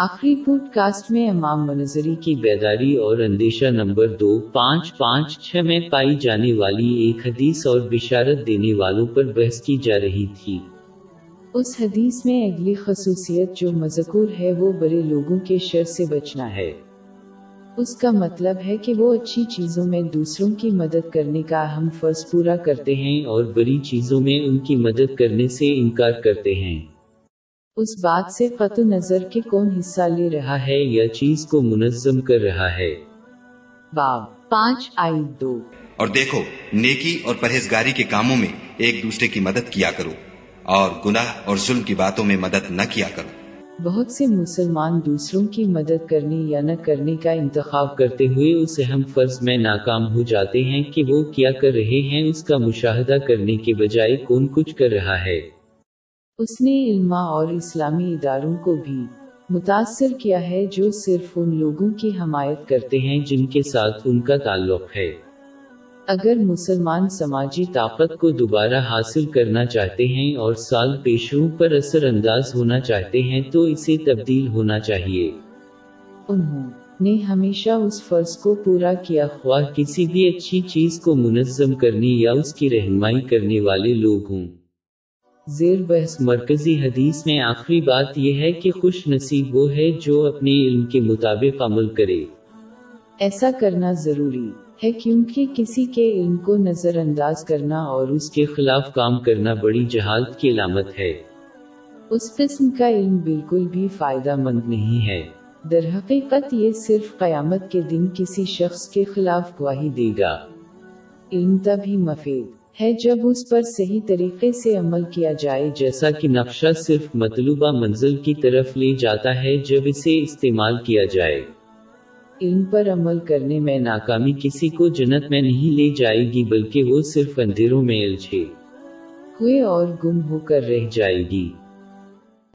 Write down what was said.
آخری pod cost میں امام منظری کی بیداری اور اندیشہ نمبر دو، پانچ پانچ، چھ میں پائی جانے والی ایک حدیث اور بشارت دینے والوں پر بحث کی جا رہی تھی۔ اس حدیث میں اگلی خصوصیت جو مذکور ہے، وہ بڑے لوگوں کے شر سے بچنا ہے۔ اس کا مطلب ہے کہ وہ اچھی چیزوں میں دوسروں کی مدد کرنے کا اہم فرض پورا کرتے ہیں اور بڑی چیزوں میں ان کی مدد کرنے سے انکار کرتے ہیں۔ اس بات سے قطع نظر کہ کون حصہ لے رہا ہے یا چیز کو منظم کر رہا ہے۔ باب پانچ آئی دو۔ اور دیکھو نیکی اور پرہیزگاری کے کاموں میں ایک دوسرے کی مدد کیا کرو اور گناہ اور ظلم کی باتوں میں مدد نہ کیا کرو۔ بہت سے مسلمان دوسروں کی مدد کرنے یا نہ کرنے کا انتخاب کرتے ہوئے اس اہم فرض میں ناکام ہو جاتے ہیں کہ وہ کیا کر رہے ہیں اس کا مشاہدہ کرنے کے بجائے کون کچھ کر رہا ہے۔ اس نے علما اور اسلامی اداروں کو بھی متاثر کیا ہے جو صرف ان لوگوں کی حمایت کرتے ہیں جن کے ساتھ ان کا تعلق ہے۔ اگر مسلمان سماجی طاقت کو دوبارہ حاصل کرنا چاہتے ہیں اور سال پیشوں پر اثر انداز ہونا چاہتے ہیں تو اسے تبدیل ہونا چاہیے۔ انہوں نے ہمیشہ اس فرض کو پورا کیا، خواہ کسی بھی اچھی چیز کو منظم کرنے یا اس کی رہنمائی کرنے والے لوگ ہوں۔ زیر بحث مرکزی حدیث میں آخری بات یہ ہے کہ خوش نصیب وہ ہے جو اپنے علم کے مطابق عمل کرے۔ ایسا کرنا ضروری ہے کیونکہ کسی کے علم کو نظر انداز کرنا اور اس کے خلاف کام کرنا بڑی جہالت کی علامت ہے۔ اس قسم کا علم بالکل بھی فائدہ مند نہیں ہے۔ در حقیقت یہ صرف قیامت کے دن کسی شخص کے خلاف گواہی دے گا۔ علم تب ہی مفید ہے جب اس پر صحیح طریقے سے عمل کیا جائے، جیسا کہ نقشہ صرف مطلوبہ منزل کی طرف لے جاتا ہے جب اسے استعمال کیا جائے۔ علم پر عمل کرنے میں ناکامی کسی کو جنت میں نہیں لے جائے گی، بلکہ وہ صرف اندھیروں میں الجھے ہوئے اور گم ہو کر رہ جائے گی۔